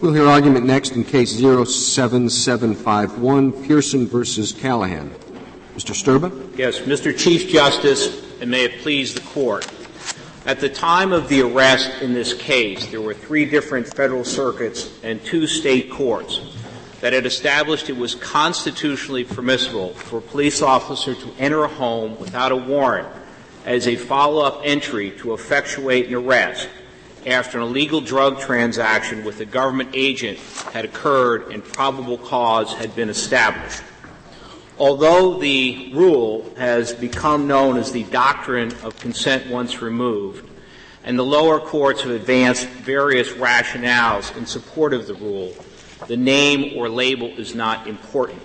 We'll hear argument next in case 07751, Pearson versus Callahan. Mr. Sturba? Yes, Mr. Chief Justice, and may it please the court. At the time of the arrest in this case, there were three different federal circuits and two state courts that had established it was constitutionally permissible for a police officer to enter a home without a warrant as a follow-up entry to effectuate an arrest after an illegal drug transaction with a government agent had occurred and probable cause had been established. Although the rule has become known as the doctrine of consent once removed, and the lower courts have advanced various rationales in support of the rule, the name or label is not important.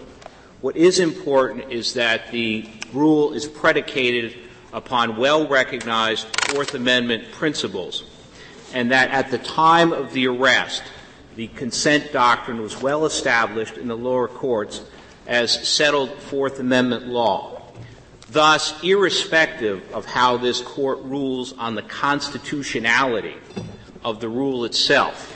What is important is that the rule is predicated upon well recognized Fourth Amendment principles and that at the time of the arrest, the consent doctrine was well established in the lower courts as settled Fourth Amendment law. Thus, irrespective of how this court rules on the constitutionality of the rule itself,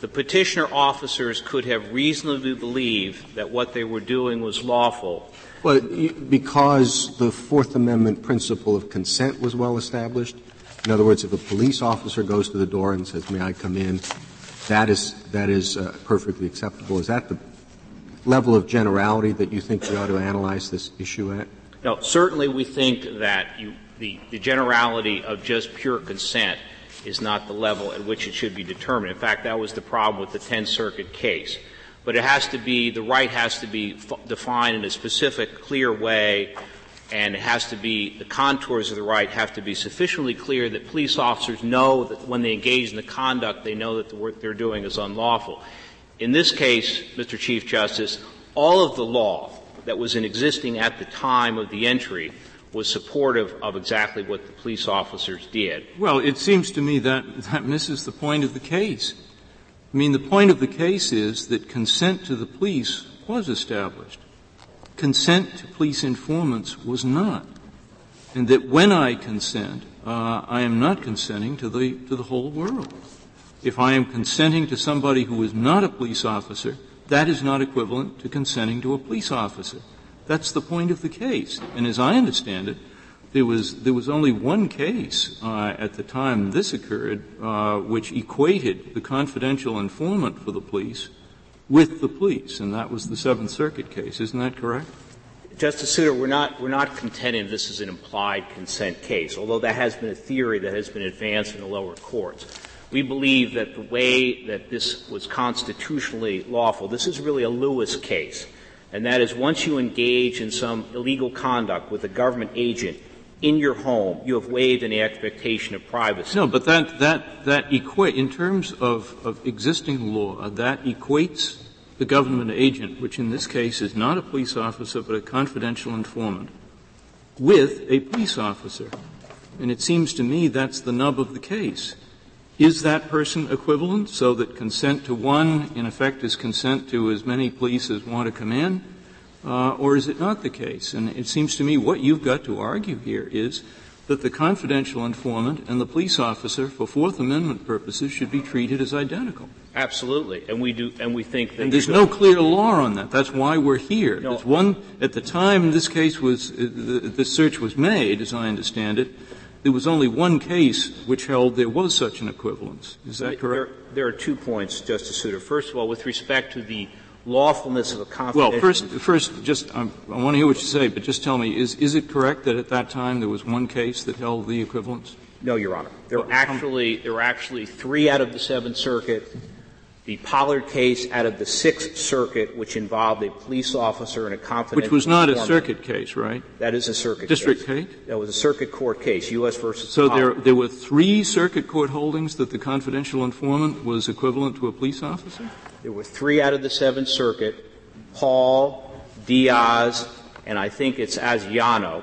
the petitioner officers could have reasonably believed that what they were doing was lawful. Well, because the Fourth Amendment principle of consent was well established, in other words, if a police officer goes to the door and says, may I come in, that is, that is uh, perfectly acceptable. Is that the level of generality that you think we ought to analyze this issue at? No, certainly we think that you, the, the generality of just pure consent is not the level at which it should be determined. In fact, that was the problem with the Tenth Circuit case. But it has to be, the right has to be f- defined in a specific, clear way and it has to be the contours of the right have to be sufficiently clear that police officers know that when they engage in the conduct, they know that the work they're doing is unlawful. In this case, Mr. Chief Justice, all of the law that was in existing at the time of the entry was supportive of exactly what the police officers did. Well, it seems to me that that misses the point of the case. I mean, the point of the case is that consent to the police was established consent to police informants was not. And that when I consent, uh, I am not consenting to the, to the whole world. If I am consenting to somebody who is not a police officer, that is not equivalent to consenting to a police officer. That's the point of the case. And as I understand it, there was there was only one case uh, at the time this occurred, uh, which equated the confidential informant for the police with the police, and that was the Seventh Circuit case. Isn't that correct? Justice Souter, we're not, we're not contending this is an implied consent case, although that has been a theory that has been advanced in the lower courts. We believe that the way that this was constitutionally lawful, this is really a Lewis case, and that is once you engage in some illegal conduct with a government agent, in your home, you have waived any expectation of privacy. No, but that, that, that equate, in terms of, of existing law, that equates the government agent, which in this case is not a police officer but a confidential informant, with a police officer. And it seems to me that's the nub of the case. Is that person equivalent so that consent to one, in effect, is consent to as many police as want to come in? Uh, or is it not the case? And it seems to me what you've got to argue here is that the confidential informant and the police officer, for Fourth Amendment purposes, should be treated as identical. Absolutely, and we do, and we think that. And there's no clear law on that. That's why we're here. No. There's one at the time this case was, uh, this search was made, as I understand it. There was only one case which held there was such an equivalence. Is that correct? There, there are two points, Justice Souter. First of all, with respect to the lawfulness of a confidential. Well, first, first, just um, I want to hear what you say, but just tell me: is is it correct that at that time there was one case that held the equivalence? No, Your Honor. There were actually there were actually three out of the Seventh Circuit. The Pollard case out of the Sixth Circuit, which involved a police officer and a confidential. Which was not a circuit case, right? That is a circuit District case. case? That was a circuit court case, U.S. versus. So Pollard. there, there were three circuit court holdings that the confidential informant was equivalent to a police officer? There were three out of the Seventh Circuit, Paul, Diaz, and I think it's Asiano,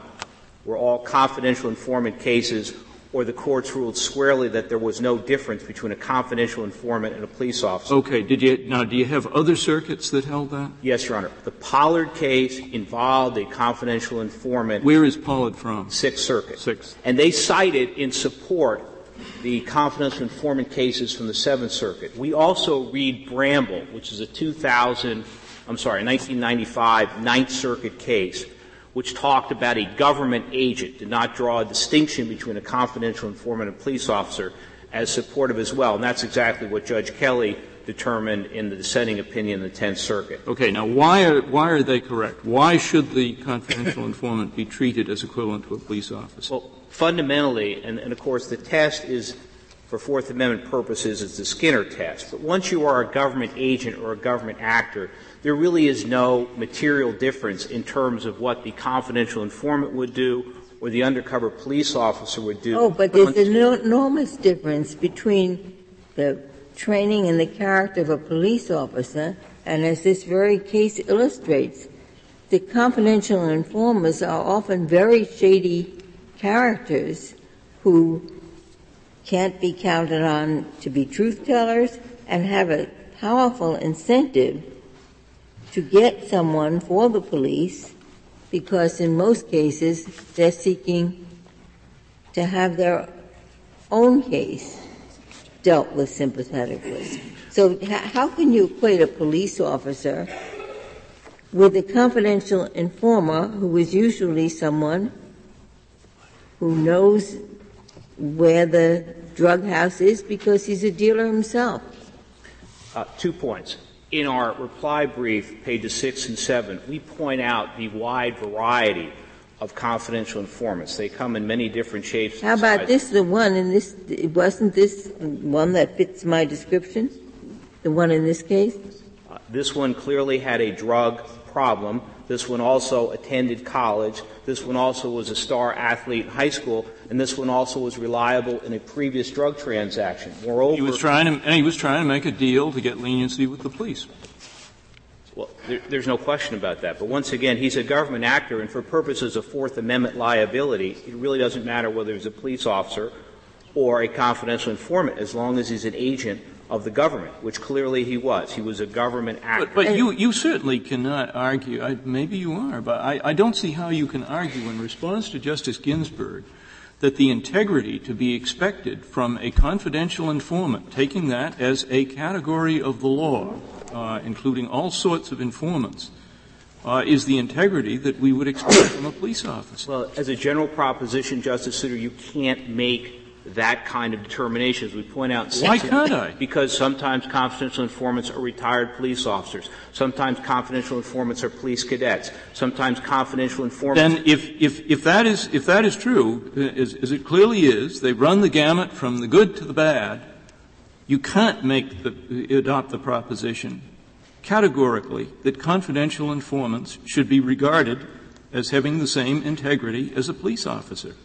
were all confidential informant cases or the courts ruled squarely that there was no difference between a confidential informant and a police officer. Okay. Did you, now, do you have other circuits that held that? Yes, Your Honor. The Pollard case involved a confidential informant. Where is Pollard from? Sixth Circuit. Sixth. And they cited in support the confidential informant cases from the Seventh Circuit. We also read Bramble, which is a 2000, I'm sorry, 1995 Ninth Circuit case, which talked about a government agent, did not draw a distinction between a confidential informant and a police officer as supportive as well. And that's exactly what Judge Kelly determined in the dissenting opinion in the Tenth Circuit. Okay, now why are, why are they correct? Why should the confidential informant be treated as equivalent to a police officer? Well, fundamentally, and, and of course the test is, for Fourth Amendment purposes, is the Skinner test. But once you are a government agent or a government actor, there really is no material difference in terms of what the confidential informant would do or the undercover police officer would do. Oh, but there's an enormous difference between the training and the character of a police officer, and as this very case illustrates, the confidential informers are often very shady characters who can't be counted on to be truth tellers and have a powerful incentive to get someone for the police because in most cases they're seeking to have their own case dealt with sympathetically. So how can you equate a police officer with a confidential informer who is usually someone who knows where the drug house is because he's a dealer himself? Uh, two points. In our reply brief, pages six and seven, we point out the wide variety of confidential informants. They come in many different shapes. How about this? The one in this wasn't this one that fits my description? The one in this case. Uh, this one clearly had a drug problem. This one also attended college. This one also was a star athlete in high school, and this one also was reliable in a previous drug transaction. Moreover, he was trying to, and he was trying to make a deal to get leniency with the police. Well, there, there's no question about that. But once again, he's a government actor, and for purposes of Fourth Amendment liability, it really doesn't matter whether he's a police officer or a confidential informant, as long as he's an agent of the government, which clearly he was. He was a government actor. But, but you, you certainly cannot argue, I, maybe you are, but I, I don't see how you can argue in response to Justice Ginsburg that the integrity to be expected from a confidential informant, taking that as a category of the law, uh, including all sorts of informants, uh, is the integrity that we would expect from a police officer. Well, as a general proposition, Justice Souter, you can't make that kind of determination, as we point out. Why can't I? Because sometimes confidential informants are retired police officers. Sometimes confidential informants are police cadets. Sometimes confidential informants. Then, if if if that is if that is true, as, as it clearly is, they run the gamut from the good to the bad. You can't make the adopt the proposition categorically that confidential informants should be regarded as having the same integrity as a police officer.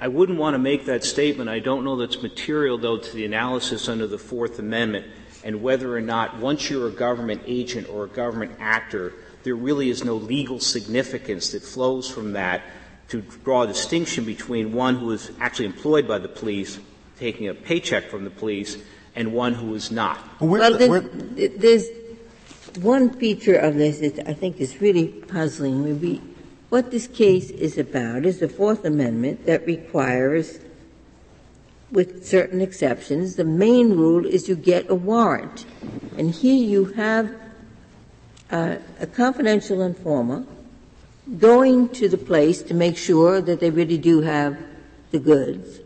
I wouldn't want to make that statement. I don't know that's material, though, to the analysis under the Fourth Amendment and whether or not once you're a government agent or a government actor, there really is no legal significance that flows from that to draw a distinction between one who is actually employed by the police, taking a paycheck from the police, and one who is not. Well, there's, there's one feature of this that I think is really puzzling. Maybe what this case is about is the Fourth Amendment that requires, with certain exceptions, the main rule is you get a warrant. And here you have a confidential informer going to the place to make sure that they really do have the goods.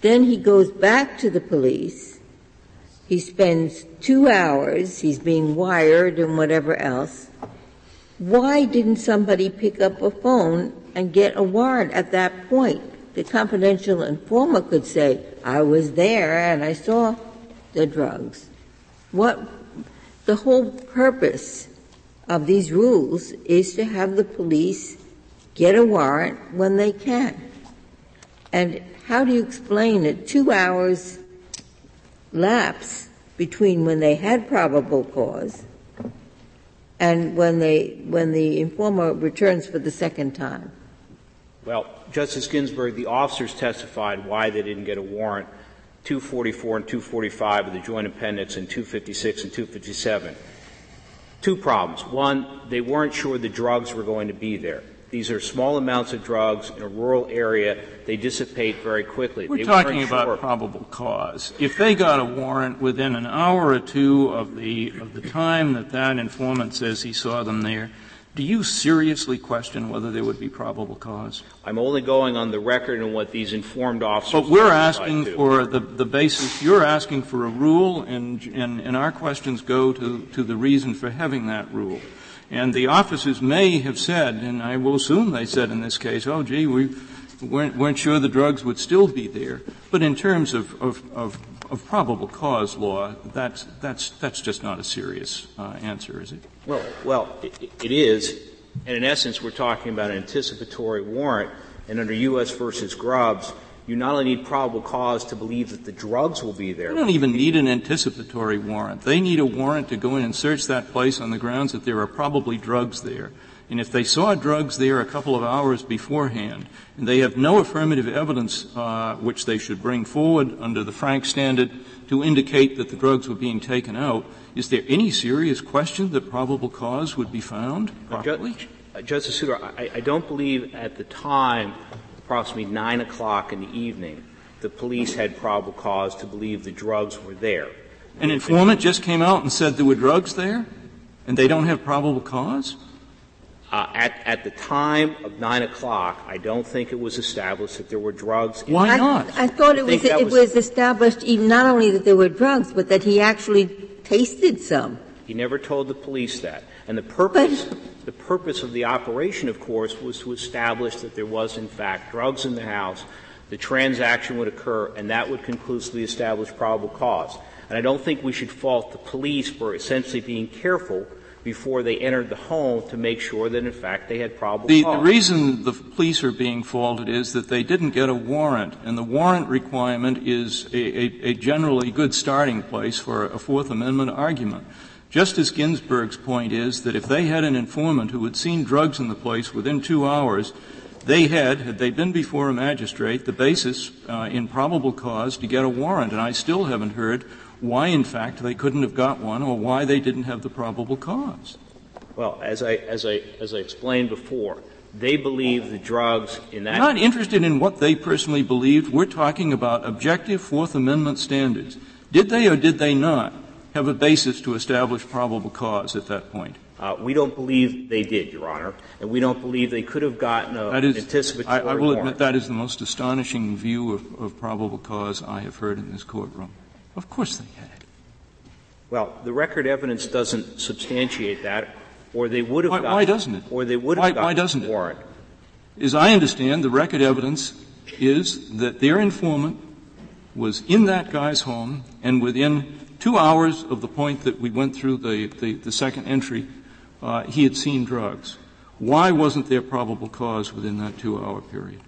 Then he goes back to the police. He spends two hours, he's being wired and whatever else why didn't somebody pick up a phone and get a warrant at that point? The confidential informer could say, I was there and I saw the drugs. What the whole purpose of these rules is to have the police get a warrant when they can. And how do you explain that two hours lapse between when they had probable cause and when they when the informer returns for the second time? Well, Justice Ginsburg, the officers testified why they didn't get a warrant. 244 and 245 of the Joint Appendix and 256 and 257. Two problems. One, they weren't sure the drugs were going to be there. These are small amounts of drugs in a rural area. They dissipate very quickly. We're They talking about sure. probable cause. If they got a warrant within an hour or two of the, of the time that that informant says he saw them there, do you seriously question whether there would be probable cause? I'm only going on the record and what these informed officers. But we're asking for the, the basis, you're asking for a rule, and, and, and our questions go to, to the reason for having that rule. And the officers may have said, and I will assume they said in this case, oh gee, we weren't, weren't sure the drugs would still be there. But in terms of, of, of, of probable cause law, that's, that's, that's just not a serious uh, answer, is it? Well, well, it, it is, and in essence, we're talking about an anticipatory warrant. And under U.S. versus Grubbs, you not only need probable cause to believe that the drugs will be there. They don't even need an anticipatory warrant. They need a warrant to go in and search that place on the grounds that there are probably drugs there. And if they saw drugs there a couple of hours beforehand, and they have no affirmative evidence uh, which they should bring forward under the Franks standard to indicate that the drugs were being taken out, is there any serious question that probable cause would be found properly? Uh, Justice Souter, I, I don't believe at the time, approximately 9 o'clock in the evening, the police had probable cause to believe the drugs were there. An informant just came out and said there were drugs there, and they don't have probable cause? Uh, at, at the time of 9 o'clock, I don't think it was established that there were drugs. Why I, not? I thought it I think was, it was- was established even not only that there were drugs, but that he actually tasted some. He never told the police that. And the purpose, the purpose of the operation, of course, was to establish that there was in fact drugs in the house, the transaction would occur, and that would conclusively establish probable cause. And I don't think we should fault the police for essentially being careful before they entered the home to make sure that in fact they had probable The, the reason the police are being faulted is that they didn't get a warrant, and the warrant requirement is a, a, a generally good starting place for a Fourth Amendment argument. Justice Ginsburg's point is that if they had an informant who had seen drugs in the place within two hours, they had, had they been before a magistrate, the basis uh, in probable cause to get a warrant. And I still haven't heard why, in fact, they couldn't have got one or why they didn't have the probable cause. Well, as I, as I, as I explained before, they believe the drugs in that I'm not interested in what they personally believed. We're talking about objective Fourth Amendment standards. Did they or did they not have a basis to establish probable cause at that point? Uh, we don't believe they did, Your Honor, and we don't believe they could have gotten a, That an is, anticipatory I, I will warrant. admit that is the most astonishing view of, of probable cause I have heard in this courtroom. Of course they had. Well, the record evidence doesn't substantiate that, or they would have Why- gotten. why doesn't it? Or they would Why- have gotten why doesn't a it? warrant. As I understand, the record evidence is that their informant was in that guy's home and within two hours of the point that we went through the, the, the second entry, uh, he had seen drugs. Why wasn't there probable cause within that two hour period?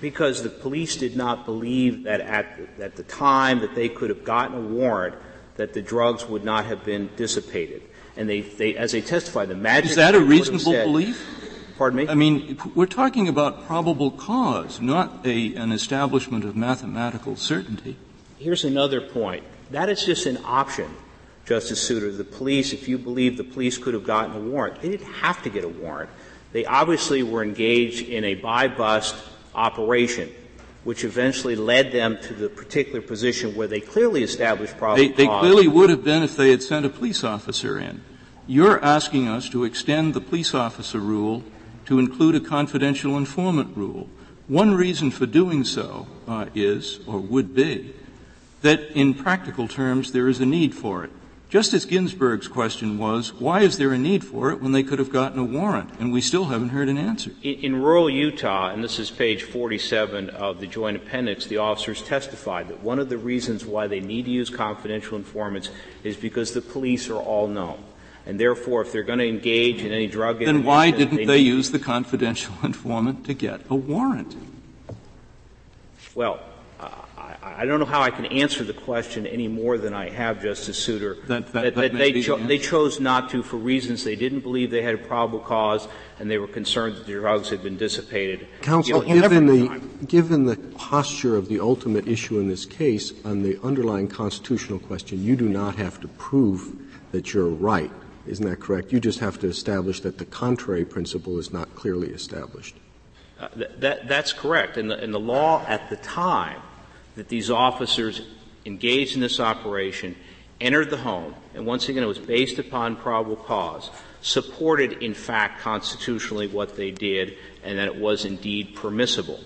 Because the police did not believe that at, the- at the time that they could have gotten a warrant, that the drugs would not have been dissipated. And they, they as they testified, the magistrate Is that a reasonable said- belief? Pardon me? I mean, we're talking about probable cause, not a, an establishment of mathematical certainty. Here's another point. That is just an option, Justice Souter. The police, if you believe the police could have gotten a warrant, they didn't have to get a warrant. They obviously were engaged in a buy-bust operation, which eventually led them to the particular position where they clearly established probable They, they cause. clearly would have been if they had sent a police officer in. You're asking us to extend the police officer rule to include a confidential informant rule. One reason for doing so uh, is, or would be, that in practical terms there is a need for it. Justice Ginsburg's question was, why is there a need for it when they could have gotten a warrant? And we still haven't heard an answer. In, in rural Utah, and this is page 47 of the joint appendix, the officers testified that one of the reasons why they need to use confidential informants is because the police are all known. And therefore, if they're going to engage in any drug Then why didn't they need- use the confidential informant to get a warrant? Well, I, I don't know how I can answer the question any more than I have, Justice Souter. That- that- that may they, be the they chose not to for reasons they didn't believe they had a probable cause, and they were concerned that the drugs had been dissipated. Counsel, You know, given the, time. given the posture of the ultimate issue in this case on the underlying constitutional question, you do not have to prove that you're right. Isn't that correct? You just have to establish that the contrary principle is not clearly established. Uh, th- that, that's correct. And the, and the law at the time that these officers engaged in this operation entered the home, and once again it was based upon probable cause, supported in fact constitutionally what they did, and that it was indeed permissible.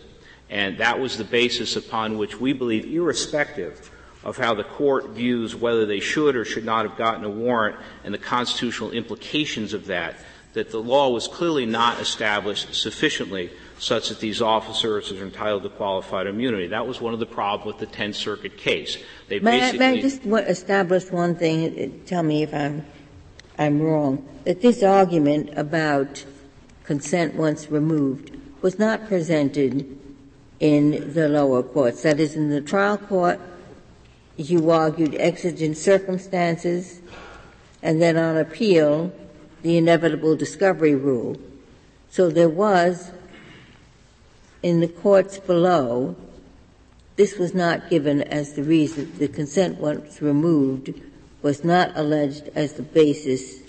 And that was the basis upon which we believe, irrespective of how the court views whether they should or should not have gotten a warrant and the constitutional implications of that, that the law was clearly not established sufficiently such that these officers are entitled to qualified immunity. That was one of the problems with the Tenth Circuit case. They may, basically I, may I just establish one thing? Tell me if I'm I'm wrong. That this argument about consent once removed was not presented in the lower courts. That is, in the trial court, you argued exigent circumstances, and then on appeal, the inevitable discovery rule. So there was in the courts below, this was not given as the reason. The consent once removed was not alleged as the basis,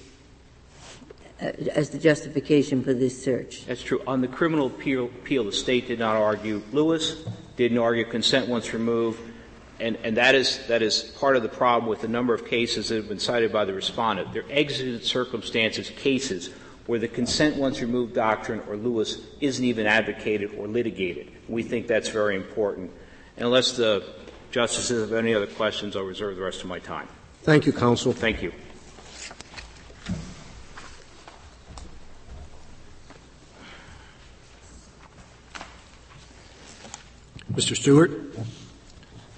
uh, as the justification for this search. That's true. On the criminal appeal, appeal, the state did not argue. Lewis didn't argue consent once removed. And, and that is that is part of the problem with the number of cases that have been cited by the respondent. They're exigent circumstances cases where the consent once removed doctrine or Lewis isn't even advocated or litigated. We think that's very important. And unless the justices have any other questions, I'll reserve the rest of my time. Thank you, counsel. Thank you. Mr. Stewart.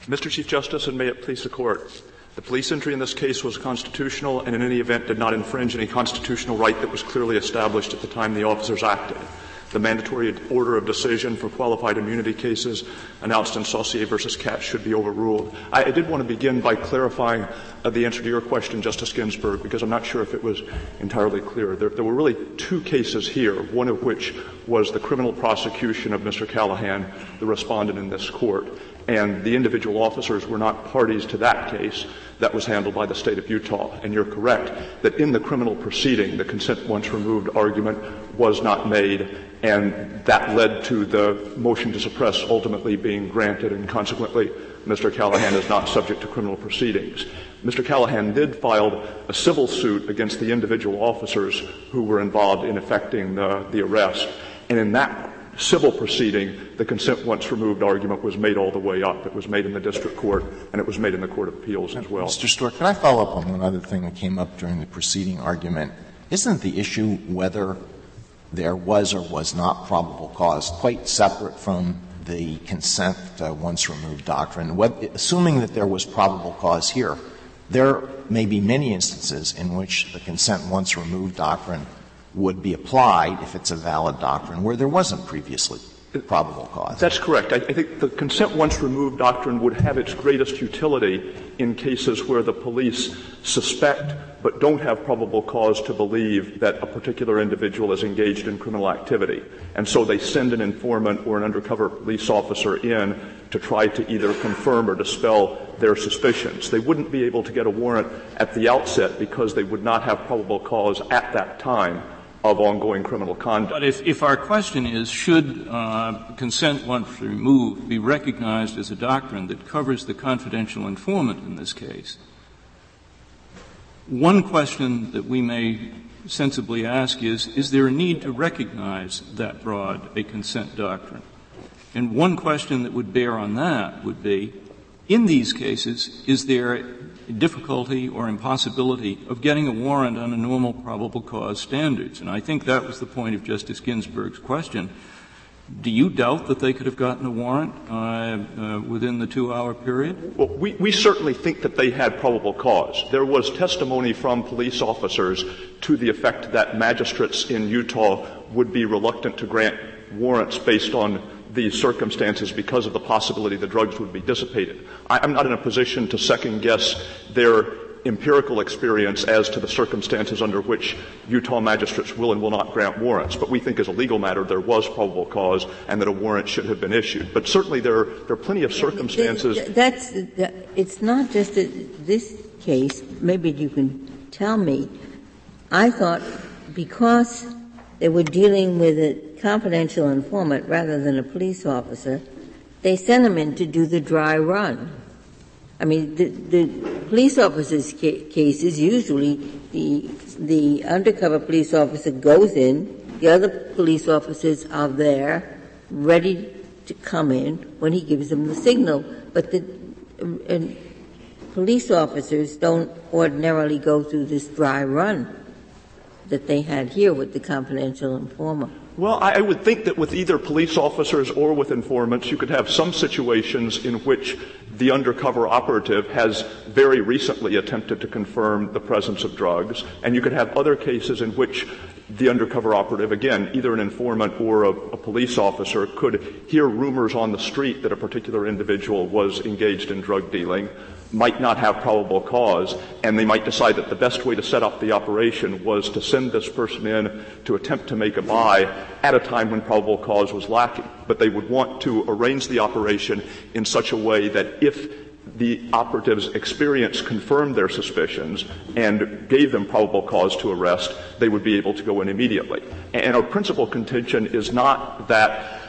Mr. Chief Justice, and may it please the court. The police entry in this case was constitutional and in any event did not infringe any constitutional right that was clearly established at the time the officers acted. The mandatory order of decision for qualified immunity cases announced in Saucier versus Katz should be overruled. I, I did want to begin by clarifying uh, the answer to your question, Justice Ginsburg, because I'm not sure if it was entirely clear. There, there were really two cases here, one of which was the criminal prosecution of Mr. Callahan, the respondent in this court and the individual officers were not parties to that case that was handled by the state of Utah. And you're correct that in the criminal proceeding, the consent once removed argument was not made, and that led to the motion to suppress ultimately being granted, and consequently, Mr. Callahan is not subject to criminal proceedings. Mr. Callahan did file a civil suit against the individual officers who were involved in effecting the, the arrest, and in that civil proceeding, the consent once removed argument was made all the way up. It was made in the district court and it was made in the court of appeals as well. Mr. Stewart, can I follow up on one other thing that came up during the preceding argument? Isn't the issue whether there was or was not probable cause quite separate from the consent uh, once removed doctrine? Assuming that there was probable cause here, there may be many instances in which the consent once removed doctrine would be applied if it's a valid doctrine where there wasn't previously probable cause. That's correct. I, I, think the consent once removed doctrine would have its greatest utility in cases where the police suspect but don't have probable cause to believe that a particular individual is engaged in criminal activity. And so they send an informant or an undercover police officer in to try to either confirm or dispel their suspicions. They wouldn't be able to get a warrant at the outset because they would not have probable cause at that time of ongoing criminal conduct. But if, if our question is, should uh, consent once removed be recognized as a doctrine that covers the confidential informant in this case, one question that we may sensibly ask is, is there a need to recognize that broad a consent doctrine? And one question that would bear on that would be, in these cases, is there difficulty or impossibility of getting a warrant on a normal probable cause standards. And I think that was the point of Justice Ginsburg's question. Do you doubt that they could have gotten a warrant uh, uh, within the two-hour period? Well, we, we certainly think that they had probable cause. There was testimony from police officers to the effect that magistrates in Utah would be reluctant to grant warrants based on these circumstances because of the possibility the drugs would be dissipated. I, am not in a position to second guess their empirical experience as to the circumstances under which Utah magistrates will and will not grant warrants. But we think as a legal matter there was probable cause and that a warrant should have been issued. But certainly there, there are plenty of circumstances. That's, it's not just this case. Maybe you can tell me. I thought because they were dealing with a confidential informant rather than a police officer, they sent him in to do the dry run. I mean, the, the police officers' ca- cases usually the the undercover police officer goes in, the other police officers are there, ready to come in when he gives them the signal. But the police officers don't ordinarily go through this dry run that they had here with the confidential informant. Well, I would think that with either police officers or with informants, you could have some situations in which the undercover operative has very recently attempted to confirm the presence of drugs, and you could have other cases in which the undercover operative, again, either an informant or a, a, police officer, could hear rumors on the street that a particular individual was engaged in drug dealing, might not have probable cause, and they might decide that the best way to set up the operation was to send this person in to attempt to make a buy at a time when probable cause was lacking. But they would want to arrange the operation in such a way that if the operatives' experience confirmed their suspicions and gave them probable cause to arrest, they would be able to go in immediately. And our principal contention is not that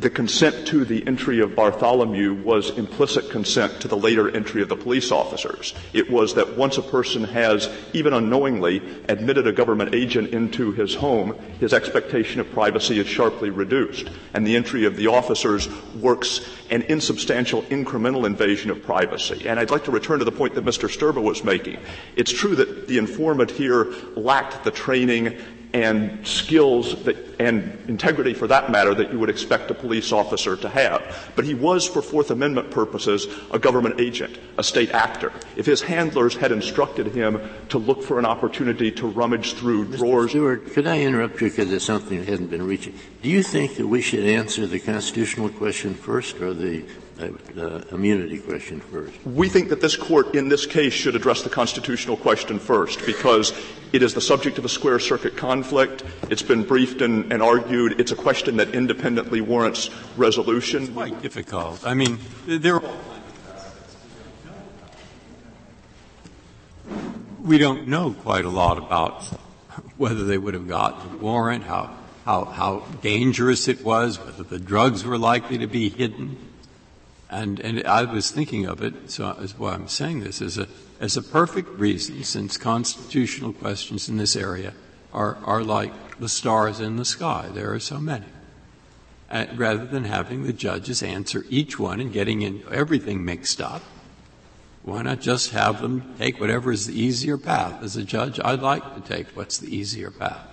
the consent to the entry of Bartholomew was implicit consent to the later entry of the police officers. It was that once a person has, even unknowingly, admitted a government agent into his home, his expectation of privacy is sharply reduced. And the entry of the officers works an insubstantial incremental invasion of privacy. And I'd like to return to the point that Mr. Sturba was making. It's true that the informant here lacked the training and skills that, and integrity for that matter that you would expect a police officer to have. But he was, for Fourth Amendment purposes, a government agent, a state actor. If his handlers had instructed him to look for an opportunity to rummage through Mr. drawers. Stewart, could I interrupt you because there's something that hasn't been reached? Do you think that we should answer the constitutional question first or the uh, uh, immunity question first? We think that this court in this case should address the constitutional question first because it is the subject of a square circuit conflict. It's been briefed and, and argued. It's a question that independently warrants resolution. It's quite difficult. I mean, there we don't know quite a lot about whether they would have gotten a warrant, how, how, how dangerous it was, whether the drugs were likely to be hidden. And, and I was thinking of it, so that's why I'm saying this, as a, as a perfect reason, since constitutional questions in this area are, are like the stars in the sky. There are so many. Uh, rather than having the judges answer each one and getting in everything mixed up, why not just have them take whatever is the easier path? As a judge, I'd like to take what's the easier path.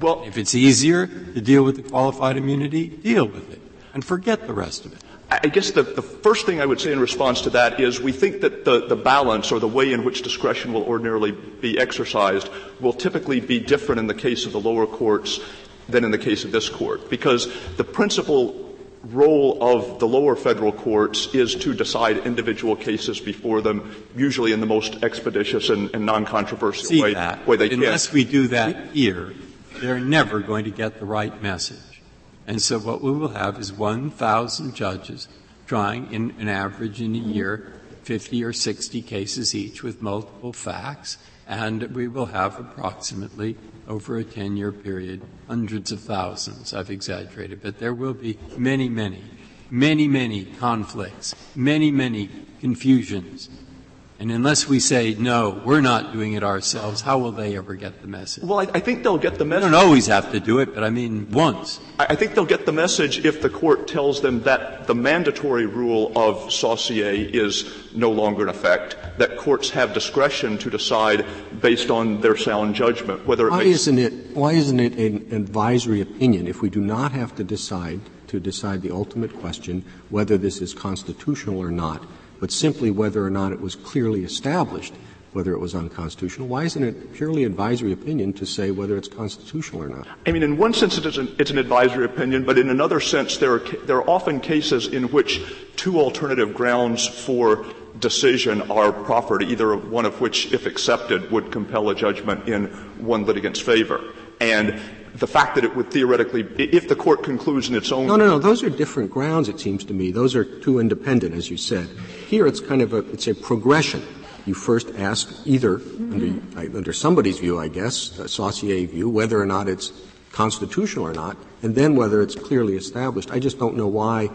Well, if it's easier to deal with the qualified immunity, deal with it and forget the rest of it. I guess the, the, first thing I would say in response to that is we think that the, the balance or the way in which discretion will ordinarily be exercised will typically be different in the case of the lower courts than in the case of this court. Because the principal role of the lower federal courts is to decide individual cases before them, usually in the most expeditious and, and non-controversial way, that. way they Unless can. we do that here, they're never going to get the right message. And so what we will have is 1,000 judges trying in an average in a year 50 or 60 cases each with multiple facts, and we will have approximately over a 10 year period hundreds of thousands. I've exaggerated, but there will be many, many, many, many conflicts, many, many confusions, and unless we say, no, we're not doing it ourselves, how will they ever get the message? Well, I, I think they'll get the message. They don't always have to do it, but I mean once. I, I think they'll get the message if the court tells them that the mandatory rule of saucier is no longer in effect, that courts have discretion to decide based on their sound judgment whether it why makes isn't it why isn't it an advisory opinion if we do not have to decide to decide the ultimate question whether this is constitutional or not but simply whether or not it was clearly established whether it was unconstitutional. Why isn't it purely advisory opinion to say whether it's constitutional or not? I mean, in one sense it is an, it's an advisory opinion, but in another sense there are, there are often cases in which two alternative grounds for decision are proffered, either one of which, if accepted, would compel a judgment in one litigant's favor. And the fact that it would theoretically, if the court concludes in its own. No, no, no. Those are different grounds, it seems to me. Those are two independent, as you said. Here it's kind of a, it's a progression. you first ask either, under, under somebody's view, I guess, a Saucier view, whether or not it's constitutional or not, and then whether it's clearly established. I just don't know why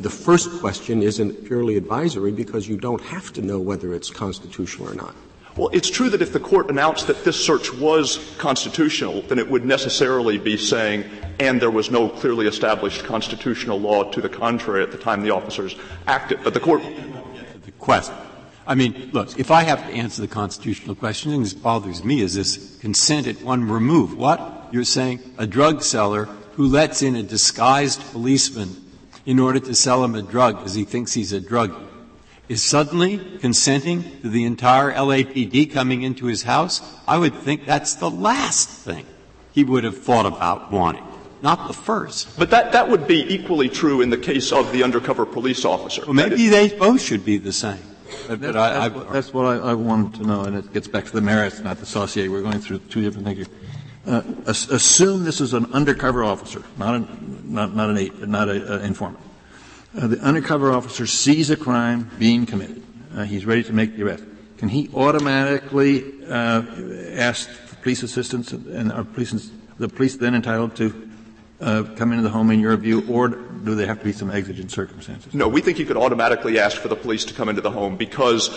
the first question isn't purely advisory because you don't have to know whether it's constitutional or not. Well, it's true that if the court announced that this search was constitutional, then it would necessarily be saying, and there was no clearly established constitutional law to the contrary at the time the officers acted. But the court. Question. I mean, look, if I have to answer the constitutional question, and bothers me, is this consent at one remove. What? You're saying a drug seller who lets in a disguised policeman in order to sell him a drug because he thinks he's a drug is suddenly consenting to the entire LAPD coming into his house, I would think that's the last thing he would have thought about wanting, not the first. But that, that would be equally true in the case of the undercover police officer. Well, maybe they both should be the same. But, but I, I, that's what I, I, wanted to know, and it gets back to the merits, not the saucier. We're going through two different things here. Uh, assume this is an undercover officer, not, a, not, not an eight, not an informant. Uh, the undercover officer sees a crime being committed. Uh, he's ready to make the arrest. Can he automatically uh, ask police assistance, and are police, the police then entitled to uh, come into the home in your view, or do there have to be some exigent circumstances? No, we think you could automatically ask for the police to come into the home because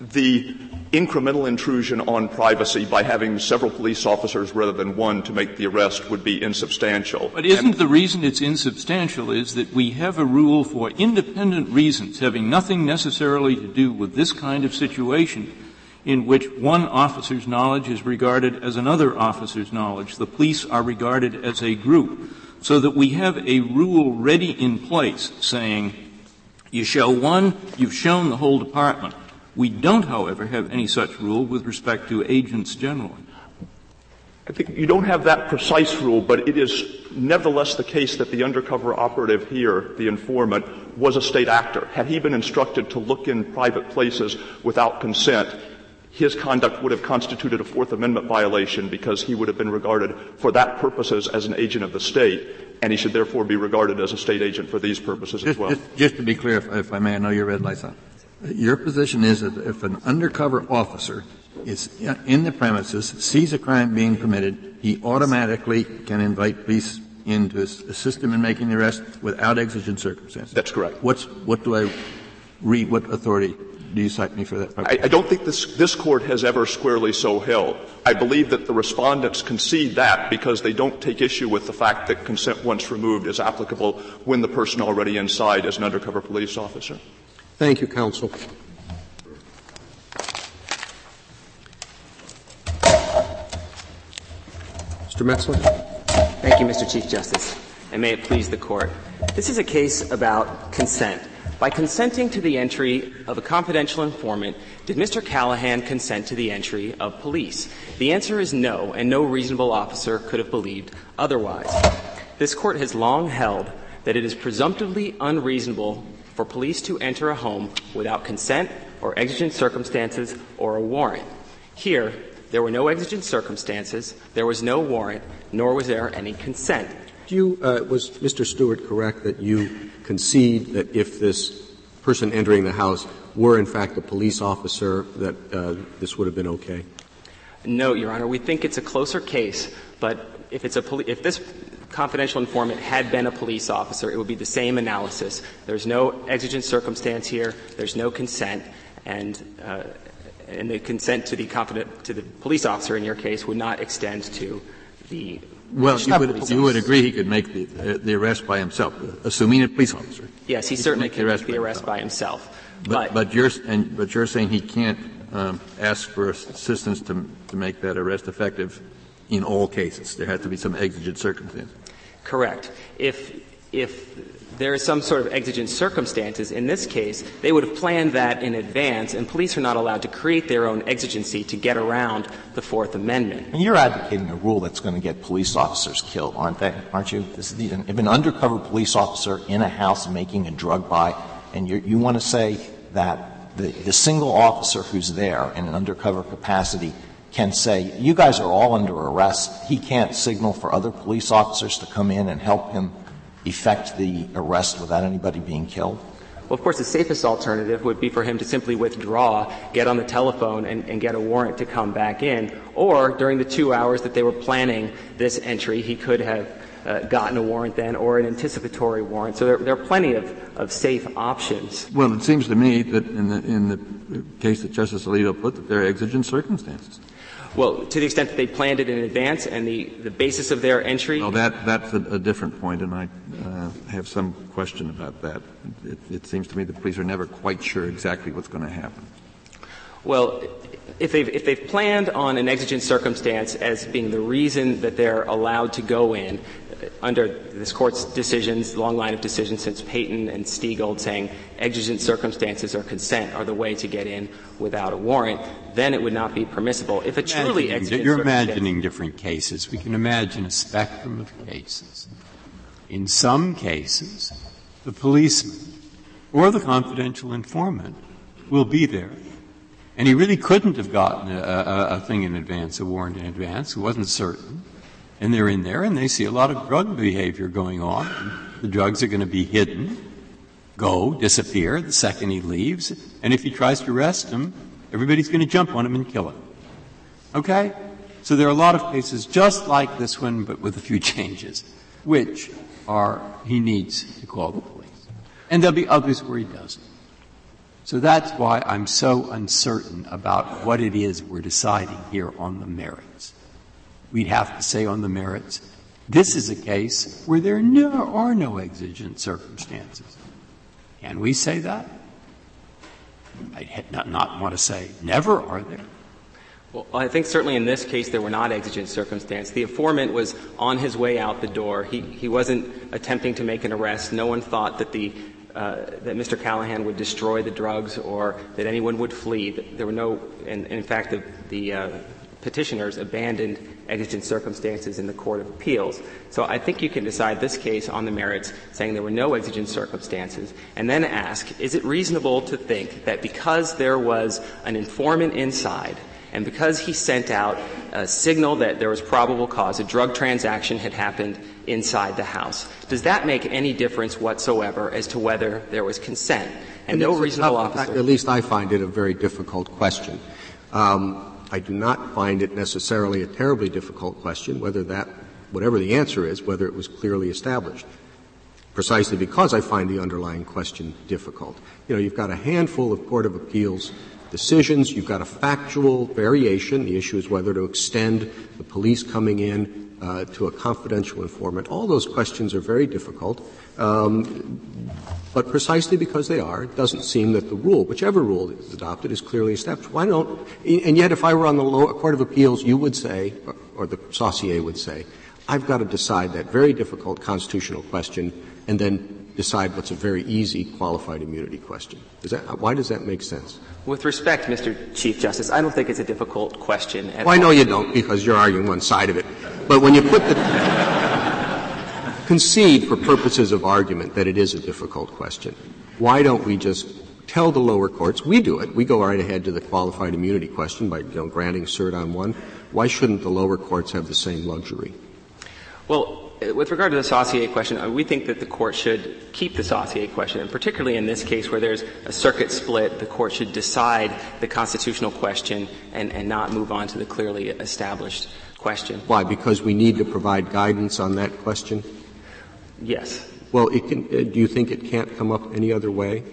the incremental intrusion on privacy by having several police officers rather than one to make the arrest would be insubstantial. But isn't and the reason it's insubstantial is that we have a rule for independent reasons having nothing necessarily to do with this kind of situation in which one officer's knowledge is regarded as another officer's knowledge. The police are regarded as a group. So that we have a rule ready in place saying, you show one, you've shown the whole department. We don't, however, have any such rule with respect to agents generally. I think you don't have that precise rule, but it is nevertheless the case that the undercover operative here, the informant, was a state actor. Had he been instructed to look in private places without consent, his conduct would have constituted a Fourth Amendment violation because he would have been regarded for that purposes as an agent of the state, and he should therefore be regarded as a state agent for these purposes just, as well. Just, just to be clear, if, if, I may, I know your red light's on. Your position is that if an undercover officer is in the premises, sees a crime being committed, he automatically can invite police in to assist him in making the arrest without exigent circumstances. That's correct. What's, what do I read, what authority do you cite me for that? I, I, don't think this, this court has ever squarely so held. I believe that the respondents concede that because they don't take issue with the fact that consent once removed is applicable when the person already inside is an undercover police officer. Thank you, counsel. Mr. Metzler. Thank you, Mr. Chief Justice, and may it please the court. This is a case about consent. By consenting to the entry of a confidential informant, did Mr. Callahan consent to the entry of police? The answer is no, and no reasonable officer could have believed otherwise. This court has long held that it is presumptively unreasonable for police to enter a home without consent or exigent circumstances or a warrant. Here, there were no exigent circumstances, there was no warrant, nor was there any consent. You, uh, was Mr. Stewart correct that you concede that if this person entering the house were in fact a police officer, that uh, this would have been okay? No, Your Honor. We think it's a closer case, but if it's a poli- if this confidential informant had been a police officer, it would be the same analysis. There's no exigent circumstance here. There's no consent, and uh, and the consent to the to the police officer in your case would not extend to the. Well, you would, you would agree he could make the, uh, the arrest by himself, assuming a police officer. Yes, he, he certainly could make the arrest, by, himself. But, but, but, you're and, but you're saying he can't um, ask for assistance to to make that arrest effective in all cases. There has to be some exigent circumstance. Correct. If, if there is some sort of exigent circumstances, in this case, they would have planned that in advance, and police are not allowed to create their own exigency to get around the Fourth Amendment. And you're advocating a rule that's going to get police officers killed, aren't they? Aren't you? This is if an undercover police officer in a house making a drug buy, and you want to say that the, the single officer who's there in an undercover capacity can say, you guys are all under arrest. He can't signal for other police officers to come in and help him effect the arrest without anybody being killed? Well, of course, the safest alternative would be for him to simply withdraw, get on the telephone, and, and get a warrant to come back in. Or during the two hours that they were planning this entry, he could have uh, gotten a warrant then or an anticipatory warrant. So there, there, are plenty of, of safe options. Well, it seems to me that in the, in the case that Justice Alito put, that there are exigent circumstances. Well, to the extent that they planned it in advance and the, the basis of their entry. Well, that, that's a, a different point, and I uh, have some question about that. It, it seems to me the police are never quite sure exactly what's going to happen. Well, if they've, if they've planned on an exigent circumstance as being the reason that they're allowed to go in, under this court's decisions, long line of decisions since Payton and Steagald saying exigent circumstances or consent are the way to get in without a warrant, then it would not be permissible. If a truly exigent You're imagining different cases. We can imagine a spectrum of cases. In some cases, the policeman or the confidential informant will be there. And he really couldn't have gotten a, a, a thing in advance, a warrant in advance. It wasn't certain and they're in there and they see a lot of drug behavior going on. The drugs are going to be hidden, go, disappear the second he leaves, and if he tries to arrest him, everybody's going to jump on him and kill him. Okay? So there are a lot of cases just like this one, but with a few changes, which are he needs to call the police. And there'll be others where he doesn't. So that's why I'm so uncertain about what it is we're deciding here on the merits we'd have to say on the merits, this is a case where there are no exigent circumstances. Can we say that? I'd not, not want to say never are there. Well, I think certainly in this case there were not exigent circumstances. The informant was on his way out the door. He, he wasn't attempting to make an arrest. No one thought that the uh, that Mr. Callahan would destroy the drugs or that anyone would flee. There were no, and, and in fact, the, the uh, petitioners abandoned exigent circumstances in the Court of Appeals. So I think you can decide this case on the merits saying there were no exigent circumstances and then ask, is it reasonable to think that because there was an informant inside and because he sent out a signal that there was probable cause, a drug transaction had happened inside the house, does that make any difference whatsoever as to whether there was consent? And, and no reasonable officer. At least I find it a very difficult question. Um, I do not find it necessarily a terribly difficult question whether that, whatever the answer is, whether it was clearly established. Precisely because I find the underlying question difficult. You know, you've got a handful of Court of Appeals decisions, you've got a factual variation. The issue is whether to extend the police coming in uh, to a confidential informant. All those questions are very difficult. Um, but precisely because they are, it doesn't seem that the rule, whichever rule is adopted, is clearly established. Why don't, and yet if I were on the lower Court of Appeals, you would say, or, the Saucier would say, I've got to decide that very difficult constitutional question and then decide what's a very easy qualified immunity question. Does that, why does that make sense? With respect, Mr. Chief Justice, I don't think it's a difficult question. At well, I know you don't because you're arguing one side of it. But when you put the concede for purposes of argument that it is a difficult question. Why don't we just tell the lower courts, we do it, we go right ahead to the qualified immunity question by you know, granting cert on one. Why shouldn't the lower courts have the same luxury? Well, with regard to the Saucier question, uh, we think that the court should keep the Saucier question, and particularly in this case where there's a circuit split, the court should decide the constitutional question and, and not move on to the clearly established question. Why? Because we need to provide guidance on that question? Yes. Well, can, uh, do you think it can't come up any other way?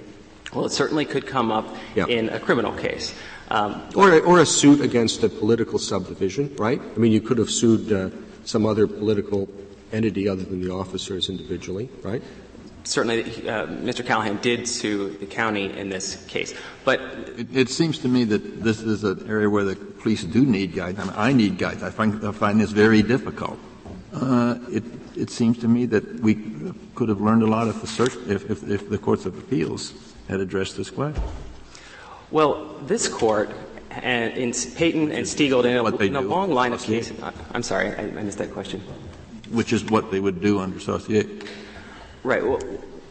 Well, it certainly could come up yeah. in a criminal case. Um, or, a, or a suit against a political subdivision, right? I mean, you could have sued uh, some other political entity other than the officers individually, right? Certainly, uh, Mr. Callahan did sue the county in this case, but it, it, seems to me that this is an area where the police do need guidance. I, mean, I need guidance. I find, I find this very difficult. Uh, it, it seems to me that we could have learned a lot if the, search, if, if, if the courts of appeals had addressed this question. Well, this court and in Payton and Steagald in a, in a long line of cases. I'm sorry, I, I, missed that question. Which is what they would do under Saucier. Right. Well,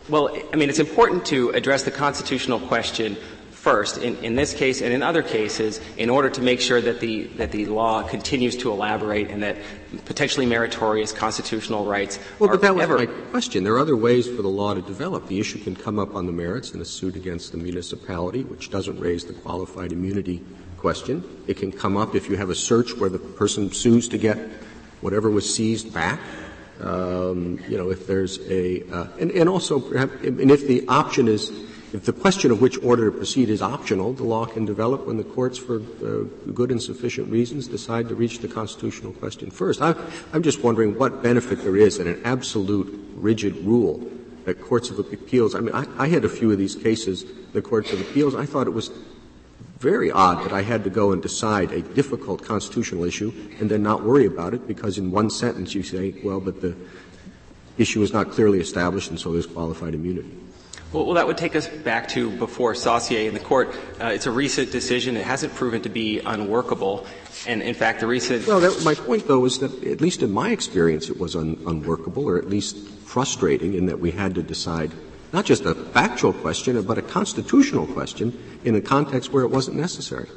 well, I mean, it's important to address the constitutional question First, in, in this case and in other cases, in order to make sure that the, that the law continues to elaborate and that potentially meritorious constitutional rights well, but that was ever my question. There are other ways for the law to develop. The issue can come up on the merits in a suit against the municipality, which doesn't raise the qualified immunity question. It can come up if you have a search where the person sues to get whatever was seized back. Um, you know, if there's a, uh, and, and also, perhaps, and if the option is if the question of which order to proceed is optional, the law can develop when the courts, for uh, good and sufficient reasons, decide to reach the constitutional question first. I'm, I'm just wondering what benefit there is in an absolute rigid rule that courts of appeals. I mean, I, I had a few of these cases, the courts of appeals. I thought it was very odd that I had to go and decide a difficult constitutional issue and then not worry about it because in one sentence you say, well, but the issue is not clearly established and so there's qualified immunity. Well, that would take us back to before Saucier in the court. Uh, it's a recent decision. It hasn't proven to be unworkable. And in fact, the recent. Well, that, my point though is that, at least in my experience, it was un, unworkable or at least frustrating in that we had to decide not just a factual question, but a constitutional question in a context where it wasn't necessary.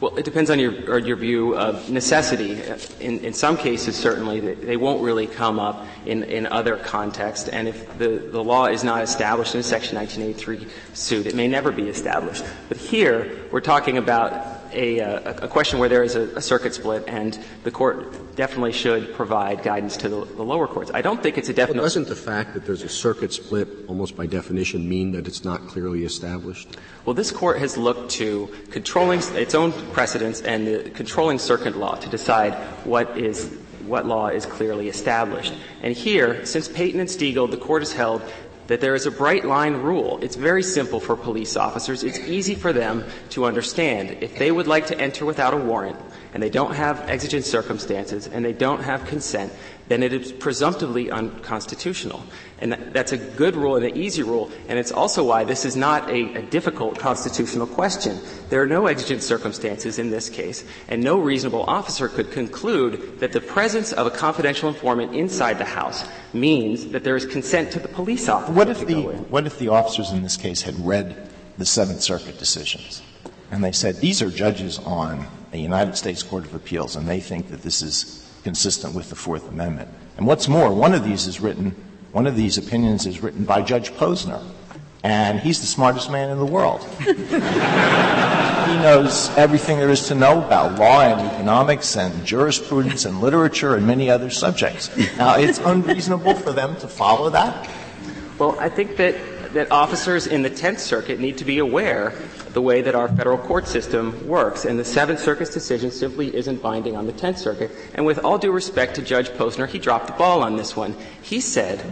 Well, it depends on your, your view of necessity. In, in some cases, certainly, they won't really come up in, in other contexts. And if the, the law is not established in a Section 1983 suit, it may never be established. But here, we're talking about a, a, a question where there is a, a, circuit split, and the court definitely should provide guidance to the, the lower courts. I don't think it's a definite. Well, doesn't the fact that there's a circuit split, almost by definition, mean that it's not clearly established? Well, this court has looked to controlling its own precedents and the controlling circuit law to decide what is what law is clearly established. And here, since Payton and Steagald, the court has held that there is a bright line rule. It's very simple for police officers. It's easy for them to understand. If they would like to enter without a warrant, and they don't have exigent circumstances, and they don't have consent, then it is presumptively unconstitutional. And that's a good rule and an easy rule, and it's also why this is not a, a, difficult constitutional question. There are no exigent circumstances in this case, and no reasonable officer could conclude that the presence of a confidential informant inside the house means that there is consent to the police officer. What if the what if the officers in this case had read the Seventh Circuit decisions, and they said these are judges on the United States Court of Appeals, and they think that this is consistent with the Fourth Amendment. And what's more, one of these is written, one of these opinions is written by Judge Posner, and he's the smartest man in the world. he knows everything there is to know about law and economics and jurisprudence and literature and many other subjects. Now, it's unreasonable for them to follow that. Well, I think that that officers in the Tenth Circuit need to be aware the way that our federal court system works. And the Seventh Circuit's decision simply isn't binding on the Tenth Circuit. And with all due respect to Judge Posner, he dropped the ball on this one. He said,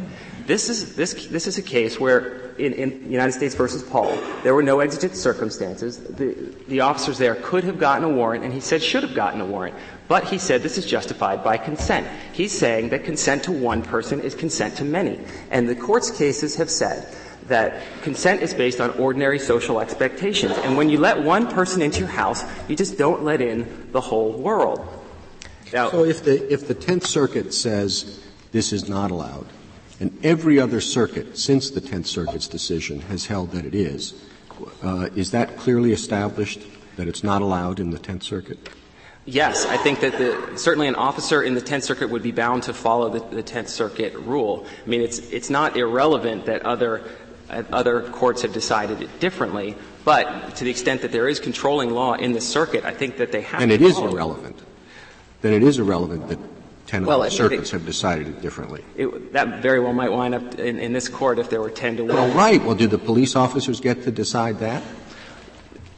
this is, this, this is a case where in, in United States versus Paul, there were no exigent circumstances. The, the officers there could have gotten a warrant, and he said should have gotten a warrant. But he said this is justified by consent. He's saying that consent to one person is consent to many. And the court's cases have said that consent is based on ordinary social expectations. And when you let one person into your house, you just don't let in the whole world. Now, so if the, if the Tenth Circuit says this is not allowed, and every other circuit since the Tenth Circuit's decision has held that it is, uh, is that clearly established that it's not allowed in the Tenth Circuit? Yes, I think that the, certainly an officer in the Tenth Circuit would be bound to follow the Tenth Circuit rule. I mean, it's it's not irrelevant that other other courts have decided it differently. But to the extent that there is controlling law in the circuit, I think that they have. And it is irrelevant. Then it is irrelevant that ten well, circuits have decided it differently. It, that very well might wind up in, in, this court if there were ten to one. Well, right. Well, do the police officers get to decide that?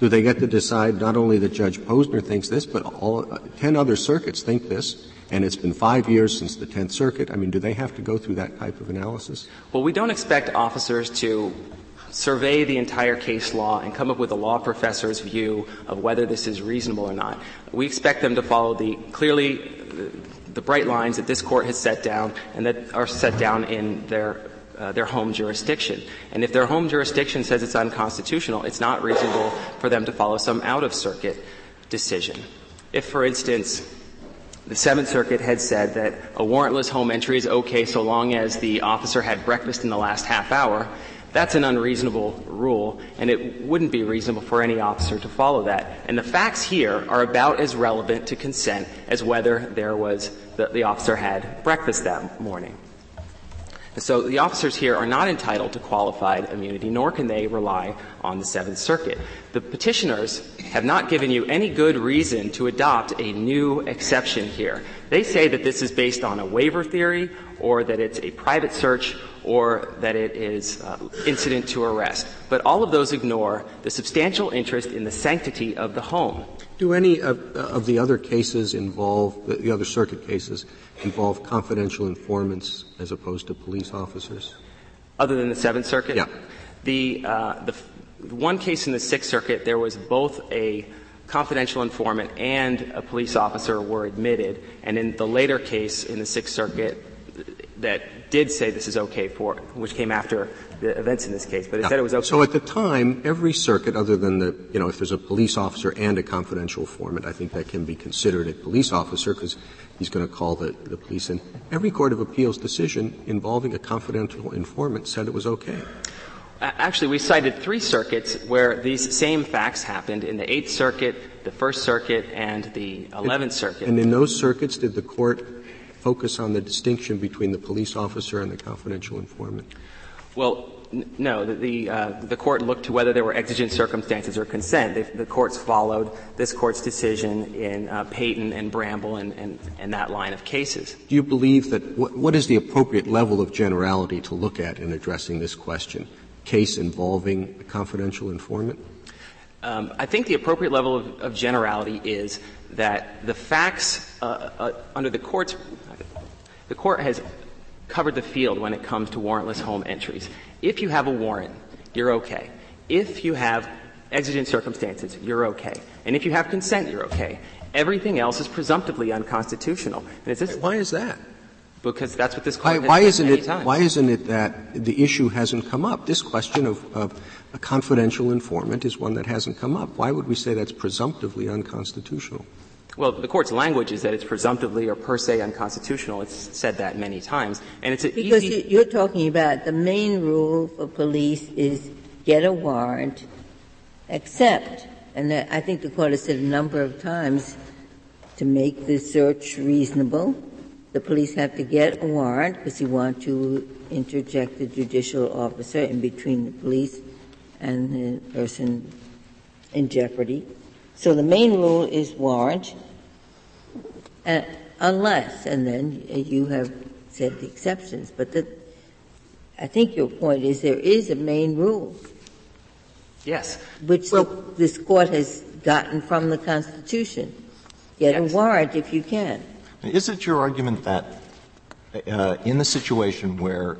Do they get to decide not only that Judge Posner thinks this, but all uh, ten other circuits think this? And it's been five years since the Tenth Circuit. I mean, do they have to go through that type of analysis? Well, we don't expect officers to survey the entire case law and come up with a law professor's view of whether this is reasonable or not. We expect them to follow the clearly the bright lines that this court has set down and that are set down in their uh, their home jurisdiction. And if their home jurisdiction says it's unconstitutional, it's not reasonable for them to follow some out of circuit decision. If, for instance, the Seventh Circuit had said that a warrantless home entry is okay so long as the officer had breakfast in the last half hour, That's an unreasonable rule, and it wouldn't be reasonable for any officer to follow that. And the facts here are about as relevant to consent as whether there was the, the officer had breakfast that morning. So the officers here are not entitled to qualified immunity, nor can they rely on the Seventh Circuit. The petitioners have not given you any good reason to adopt a new exception here. They say that this is based on a waiver theory, or that it's a private search, or that it is uh, incident to arrest. But all of those ignore the substantial interest in the sanctity of the home. Do any of, of the other cases involve, the other circuit cases, involve confidential informants as opposed to police officers? Other than the Seventh Circuit? Yeah. The, uh, the, one case in the Sixth Circuit, there was both a confidential informant and a police officer were admitted, and in the later case in the Sixth Circuit, that did say this is okay for, which came after the events in this case, but it said it was okay. So at the time, every circuit, other than the, you know, if there's a police officer and a confidential informant, I think that can be considered a police officer because he's going to call the, the police in. Every court of appeals decision involving a confidential informant said it was okay. Actually, we cited three circuits where these same facts happened in the Eighth Circuit, the First Circuit, and the Eleventh Circuit. And in those circuits, did the court focus on the distinction between the police officer and the confidential informant? Well, n- no. The, the, uh, the, court looked to whether there were exigent circumstances or consent. They, the courts followed this court's decision in uh, Payton and Bramble and, and, and, that line of cases. Do you believe that wh- what is the appropriate level of generality to look at in addressing this question? Case involving a confidential informant? Um, I think the appropriate level of, of, generality is that the facts uh, uh, under the court's the court has covered the field when it comes to warrantless home entries. If you have a warrant, you're okay. If you have exigent circumstances, you're okay. And if you have consent, you're okay. Everything else is presumptively unconstitutional. Why is that? Because that's what this court why, why isn't it? Times. Why isn't it that the issue hasn't come up? This question of, of a confidential informant is one that hasn't come up. Why would we say that's presumptively unconstitutional? Well, the court's language is that it's presumptively or per se unconstitutional. It's said that many times, and it's because easy. you're talking about the main rule for police is get a warrant, accept, and I think the court has said a number of times to make the search reasonable. The police have to get a warrant because you want to interject the judicial officer in between the police and the person in jeopardy. So the main rule is warrant, uh, unless, and then you have said the exceptions, but the, I think your point is there is a main rule. Yes. Which well, the, this court has gotten from the Constitution. Get yes. a warrant if you can. Is it your argument that uh, in the situation where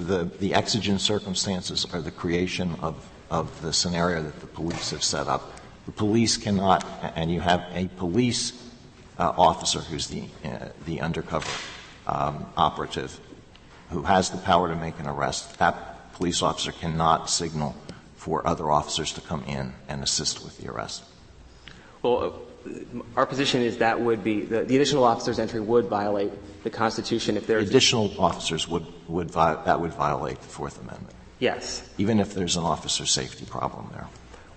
the, the exigent circumstances are the creation of, of the scenario that the police have set up, the police cannot, and you have a police uh, officer who's the, uh, the undercover um, operative who has the power to make an arrest, that police officer cannot signal for other officers to come in and assist with the arrest. Well, our position is that would be the, the, additional officer's entry would violate the Constitution if there's additional officers would would vi- that would violate the Fourth Amendment. Yes, even if there's an officer safety problem there.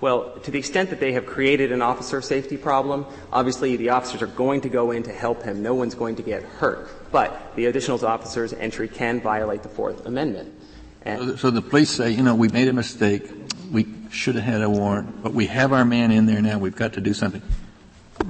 Well, to the extent that they have created an officer safety problem, obviously the officers are going to go in to help him. No one's going to get hurt. But the additional officer's entry can violate the Fourth Amendment. So, so the police say, you know, we made a mistake. We should have had a warrant, but we have our man in there now. We've got to do something.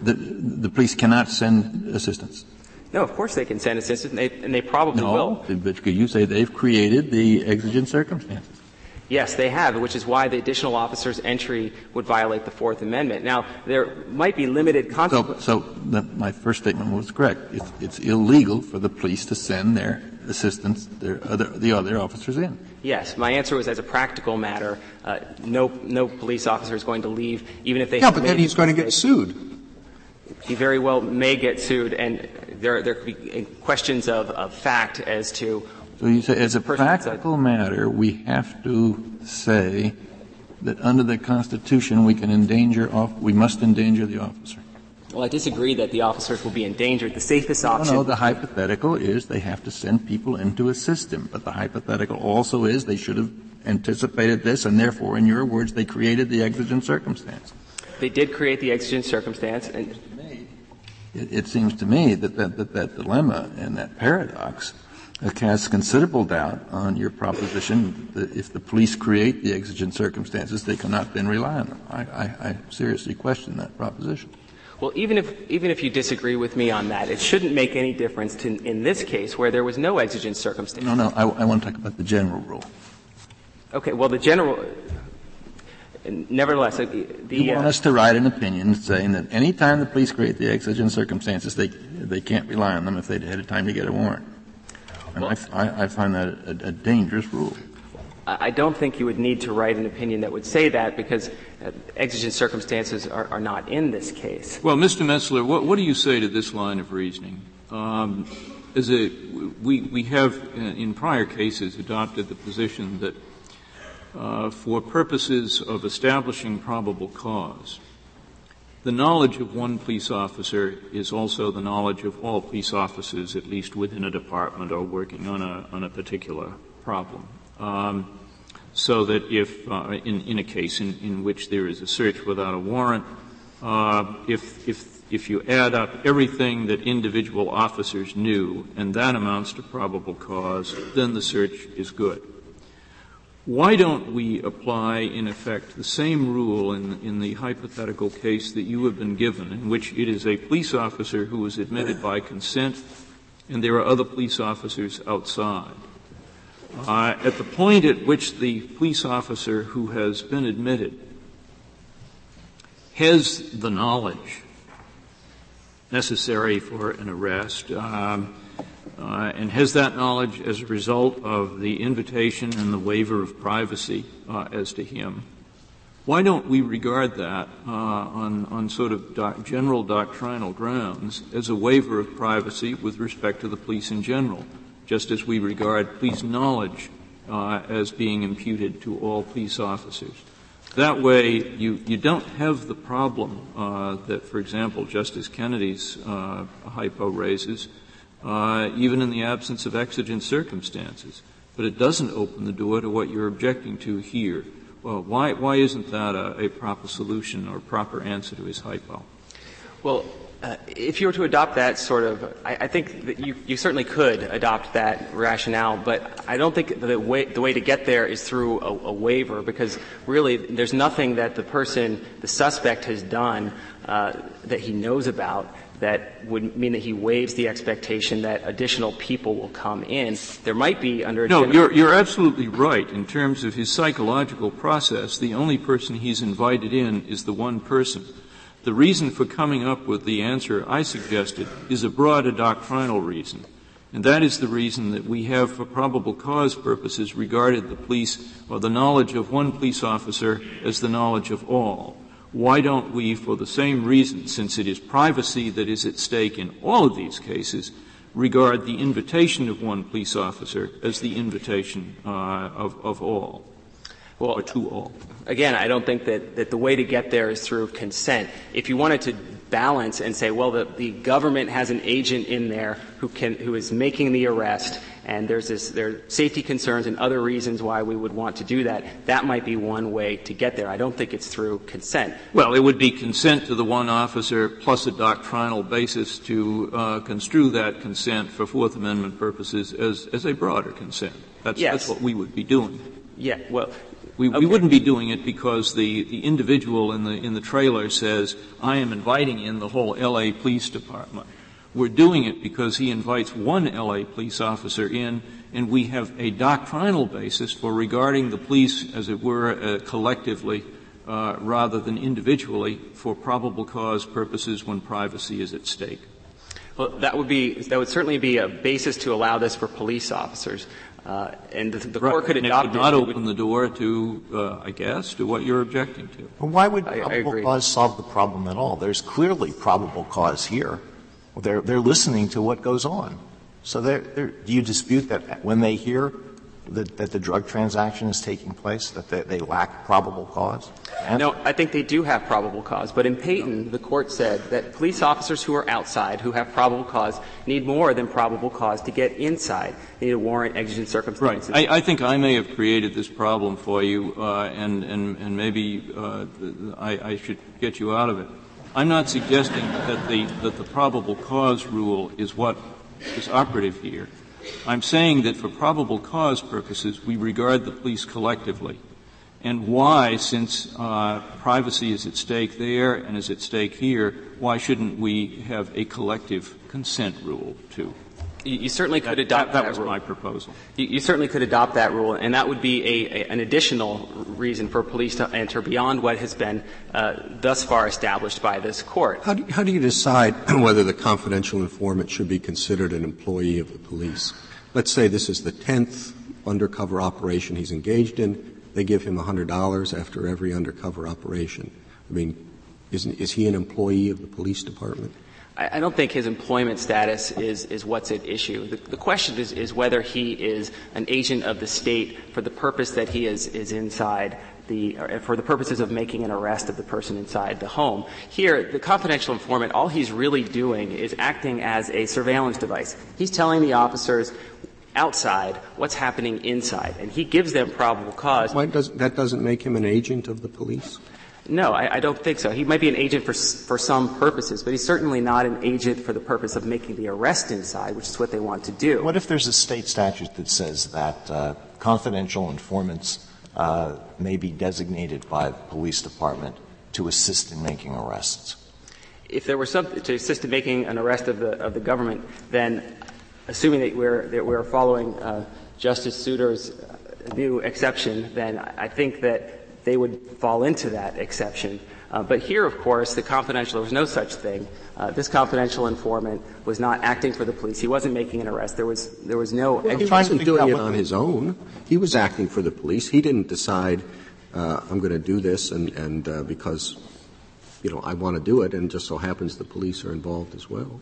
The, the police cannot send assistance. No, of course they can send assistance, and they, and they probably no, will. but you say they've created the exigent circumstances. Yes, they have, which is why the additional officer's entry would violate the Fourth Amendment. Now, there might be limited consequences. So, so the, my first statement was correct. It's, it's, illegal for the police to send their assistants, their other, the other officers in. Yes, my answer was as a practical matter, uh, no, no police officer is going to leave, even if they. Yeah, but then he's going to get sued. He very well may get sued, and there, there could be questions of, of fact as to so you say, as a practical matter, we have to say that under the Constitution we can endanger, off, we must endanger the officer. Well, I disagree that the officers will be endangered. The safest option. No, no, the hypothetical is they have to send people into a system. But the hypothetical also is they should have anticipated this, and therefore, in your words, they created the exigent circumstance. They did create the exigent circumstance, and it, it seems to me that that, that that dilemma and that paradox casts considerable doubt on your proposition that if the police create the exigent circumstances, they cannot then rely on them. I, I, I seriously question that proposition. Well, even if even if you disagree with me on that, it shouldn't make any difference to, in this case where there was no exigent circumstance. No, no. I, I want to talk about the general rule. Okay. Well, the general. Nevertheless, the, you want uh, us to write an opinion saying that any time the police create the exigent circumstances, they they can't rely on them if they had a time to get a warrant. And well, I, I, find that a, a dangerous rule. I don't think you would need to write an opinion that would say that because uh, exigent circumstances are, are, not in this case. Well, Mr. Metzler, what, what do you say to this line of reasoning? Um, as a, we, we have, uh, in prior cases, adopted the position that uh, for purposes of establishing probable cause, the knowledge of one police officer is also the knowledge of all police officers, at least within a department or working on a, on a particular problem. Um, so that if, uh, in, in, a case in, in, which there is a search without a warrant, uh, if, if, if you add up everything that individual officers knew and that amounts to probable cause, then the search is good. Why don't we apply, in effect, the same rule in, in the hypothetical case that you have been given, in which it is a police officer who is admitted by consent and there are other police officers outside? Uh, at the point at which the police officer who has been admitted has the knowledge necessary for an arrest um, uh, and has that knowledge as a result of the invitation and the waiver of privacy uh, as to him, why don't we regard that uh, on, on sort of doc- general doctrinal grounds as a waiver of privacy with respect to the police in general? just as we regard police knowledge uh, as being imputed to all police officers. That way, you, you don't have the problem uh, that, for example, Justice Kennedy's uh, hypo raises, uh, even in the absence of exigent circumstances. But it doesn't open the door to what you're objecting to here. Well, why, why isn't that a, a proper solution or proper answer to his hypo? Well, uh, if you were to adopt that sort of, I, I, think that you, you certainly could adopt that rationale, but I don't think the way, the way to get there is through a, a waiver because really there's nothing that the person, the suspect has done uh, that he knows about that would mean that he waives the expectation that additional people will come in. There might be under no. You're, you're absolutely right in terms of his psychological process. The only person he's invited in is the one person the reason for coming up with the answer I suggested is a broader doctrinal reason. And that is the reason that we have, for probable cause purposes, regarded the police or the knowledge of one police officer as the knowledge of all. Why don't we, for the same reason, since it is privacy that is at stake in all of these cases, regard the invitation of one police officer as the invitation uh, of, of all? Well, or to all. Again, I don't think that, that the way to get there is through consent. If you wanted to balance and say, well, the, the government has an agent in there who can, who is making the arrest, and there's this, there are safety concerns and other reasons why we would want to do that, that might be one way to get there. I don't think it's through consent. Well, it would be consent to the one officer plus a doctrinal basis to uh, construe that consent for Fourth Amendment purposes as, as a broader consent. That's, yes. that's what we would be doing. Yeah, well, we, okay. we, wouldn't be doing it because the, the individual in the, in the trailer says, I am inviting in the whole LA Police Department. We're doing it because he invites one LA police officer in, and we have a doctrinal basis for regarding the police, as it were, uh, collectively uh, rather than individually for probable cause purposes when privacy is at stake. Well, that would be that would certainly be a basis to allow this for police officers. Uh, and the, the right. court could adopt it. Would not it open would, the door to, uh, I guess, to what you're objecting to. Well, why would I, probable I cause solve the problem at all? There's clearly probable cause here. They're, they're listening to what goes on. So they're, they're, do you dispute that when they hear that, that the drug transaction is taking place, that they, they lack probable cause? No, I think they do have probable cause. But in Payton, the court said that police officers who are outside, who have probable cause, need more than probable cause to get inside. They need a warrant, exigent circumstances. Right. I, I think I may have created this problem for you, uh, and, and, and maybe uh, I, I should get you out of it. I'm not suggesting that the, that the probable cause rule is what is operative here. I'm saying that for probable cause purposes, we regard the police collectively. And why, since uh, privacy is at stake there and is at stake here, why shouldn't we have a collective consent rule too? You, you certainly could adopt that. That, was rule. my proposal. You, you, certainly could adopt that rule, and that would be a, a, an additional reason for police to enter beyond what has been uh, thus far established by this court. How do, how do you decide whether the confidential informant should be considered an employee of the police? Let's say this is the tenth undercover operation he's engaged in. They give him $100 after every undercover operation. I mean, is, is he an employee of the police department? I don't think his employment status is, is what's at issue. The, the question is, is, whether he is an agent of the state for the purpose that he is, is inside the, for the purposes of making an arrest of the person inside the home. Here, the confidential informant, all he's really doing is acting as a surveillance device. He's telling the officers outside what's happening inside, and he gives them probable cause. Why does, that doesn't make him an agent of the police? No, I, I, don't think so. He might be an agent for, for some purposes, but he's certainly not an agent for the purpose of making the arrest inside, which is what they want to do. What if there's a state statute that says that uh, confidential informants uh, may be designated by the police department to assist in making arrests? If there were some to assist in making an arrest of the of the government, then assuming that we're, that we're following uh, Justice Souter's uh, new exception, then I think that they would fall into that exception. Uh, but here, of course, the confidential, there was no such thing. Uh, this confidential informant was not acting for the police. He wasn't making an arrest. There was, there was no. Well, he wasn't doing it on his own. He was acting for the police. He didn't decide, uh, I'm going to do this and, and uh, because, you know, I want to do it, and just so happens the police are involved as well.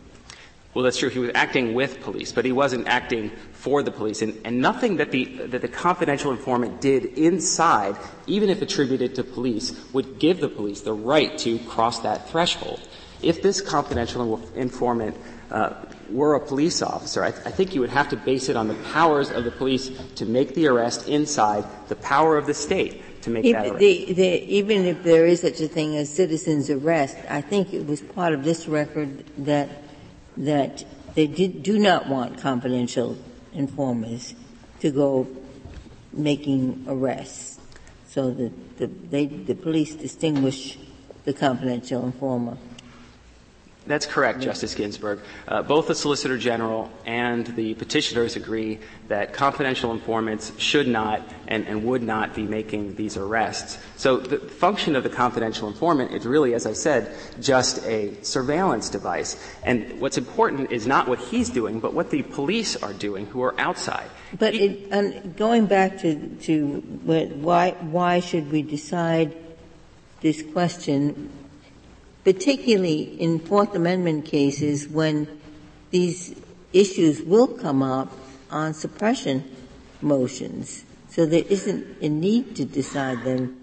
Well, that's true. He was acting with police, but he wasn't acting for the police. And, and nothing that the, that the confidential informant did inside, even if attributed to police, would give the police the right to cross that threshold. If this confidential informant uh, were a police officer, I, th- I, think you would have to base it on the powers of the police to make the arrest inside, the power of the state to make if that arrest. The, the, even if there is such a thing as citizen's arrest, I think it was part of this record that that they did, do not want confidential informers to go making arrests. So that the, they, the police distinguish the confidential informer. That's correct, Justice Ginsburg. Uh, both the Solicitor General and the petitioners agree that confidential informants should not and, and, would not be making these arrests. So the function of the confidential informant is really, as I said, just a surveillance device. And what's important is not what he's doing, but what the police are doing who are outside. But it, um, going back to, to why, why should we decide this question particularly in Fourth Amendment cases when these issues will come up on suppression motions. So there isn't a need to decide them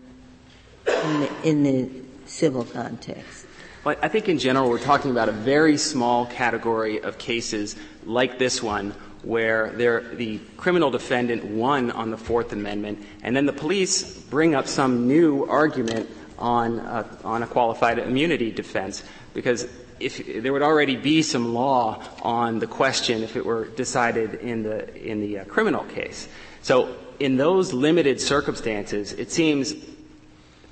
in the, in the civil context. Well, I think in general we're talking about a very small category of cases like this one where the criminal defendant won on the Fourth Amendment and then the police bring up some new argument on, uh, on a qualified immunity defense because if there would already be some law on the question if it were decided in the in the uh, criminal case. So in those limited circumstances, it seems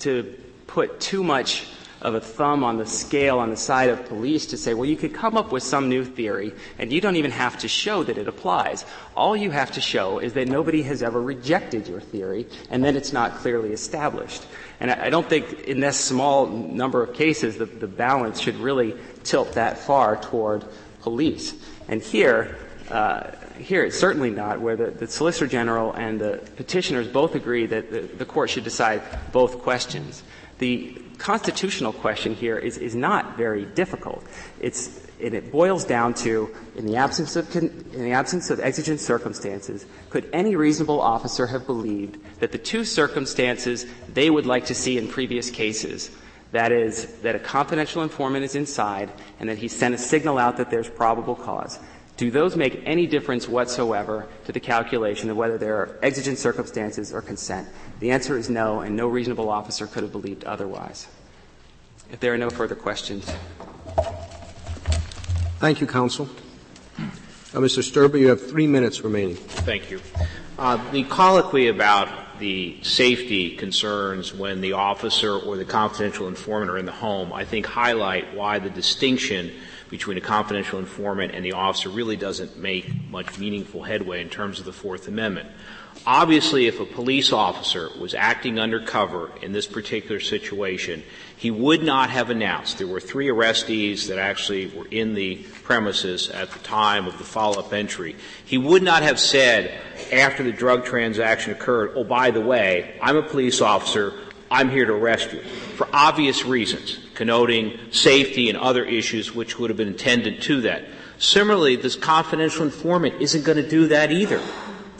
to put too much of a thumb on the scale on the side of police to say, well, you could come up with some new theory and you don't even have to show that it applies. All you have to show is that nobody has ever rejected your theory and then it's not clearly established. And I, don't think in this small number of cases the, the balance should really tilt that far toward police. And here, uh, here it's certainly not, where the, the, Solicitor General and the petitioners both agree that the, the court should decide both questions. The constitutional question here is, is not very difficult. It's, and it boils down to, in the absence of, in the absence of exigent circumstances, could any reasonable officer have believed that the two circumstances they would like to see in previous cases, that is, that a confidential informant is inside and that he sent a signal out that there's probable cause, do those make any difference whatsoever to the calculation of whether there are exigent circumstances or consent? The answer is no, and no reasonable officer could have believed otherwise. If there are no further questions. Thank you, counsel. Uh, Mr. Sturber, you have three minutes remaining. Thank you. Uh, the colloquy about the safety concerns when the officer or the confidential informant are in the home, I think highlight why the distinction between a confidential informant and the officer really doesn't make much meaningful headway in terms of the Fourth Amendment. Obviously, if a police officer was acting undercover in this particular situation, he would not have announced. There were three arrestees that actually were in the premises at the time of the follow-up entry. He would not have said after the drug transaction occurred, oh, by the way, I'm a police officer, I'm here to arrest you, for obvious reasons connoting safety and other issues which would have been intended to that. Similarly, this confidential informant isn't going to do that either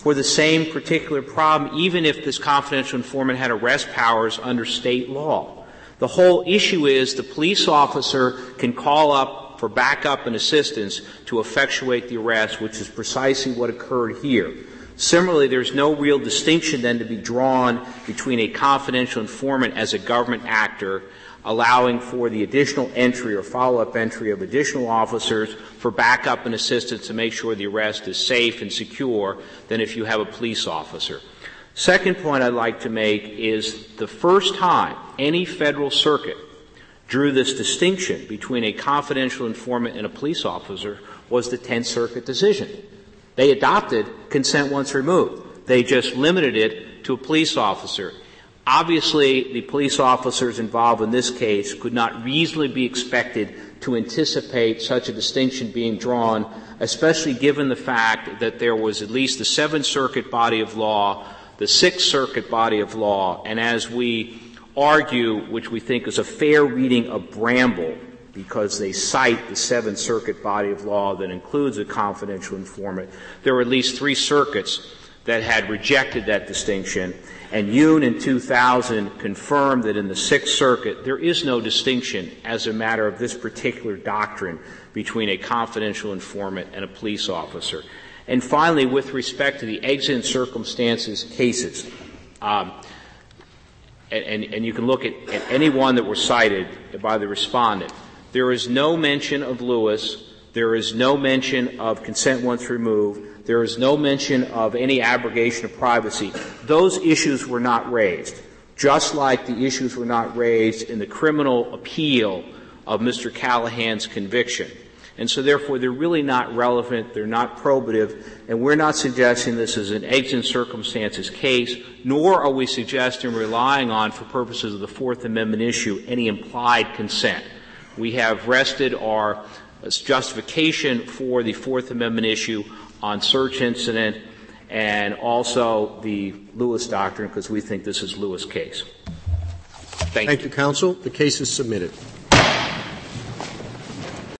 for the same particular problem, even if this confidential informant had arrest powers under state law. The whole issue is the police officer can call up for backup and assistance to effectuate the arrest, which is precisely what occurred here. Similarly, there's no real distinction then to be drawn between a confidential informant as a government actor allowing for the additional entry or follow-up entry of additional officers for backup and assistance to make sure the arrest is safe and secure than if you have a police officer. Second point I'd like to make is the first time any federal circuit drew this distinction between a confidential informant and a police officer was the 10th Circuit decision. They adopted consent once removed. They just limited it to a police officer. Obviously, the police officers involved in this case could not reasonably be expected to anticipate such a distinction being drawn, especially given the fact that there was at least the Seventh Circuit body of law, the Sixth Circuit body of law, and as we argue, which we think is a fair reading of Bramble, because they cite the Seventh Circuit body of law that includes a confidential informant, there were at least three circuits that had rejected that distinction. And Yoon in 2000 confirmed that in the Sixth Circuit there is no distinction as a matter of this particular doctrine between a confidential informant and a police officer. And finally, with respect to the exigent circumstances cases, um, and, and, and, you can look at, at any one that were cited by the respondent, there is no mention of Lewis. There is no mention of consent once removed. There is no mention of any abrogation of privacy. Those issues were not raised, just like the issues were not raised in the criminal appeal of Mr. Callahan's conviction. And so therefore they're really not relevant, they're not probative, and we're not suggesting this is an exigent circumstances case, nor are we suggesting relying on, for purposes of the Fourth Amendment issue, any implied consent. We have rested our justification for the Fourth Amendment issue on search incident and also the Lewis doctrine because we think this is Lewis case. Thank, Thank you. you, counsel. The case is submitted.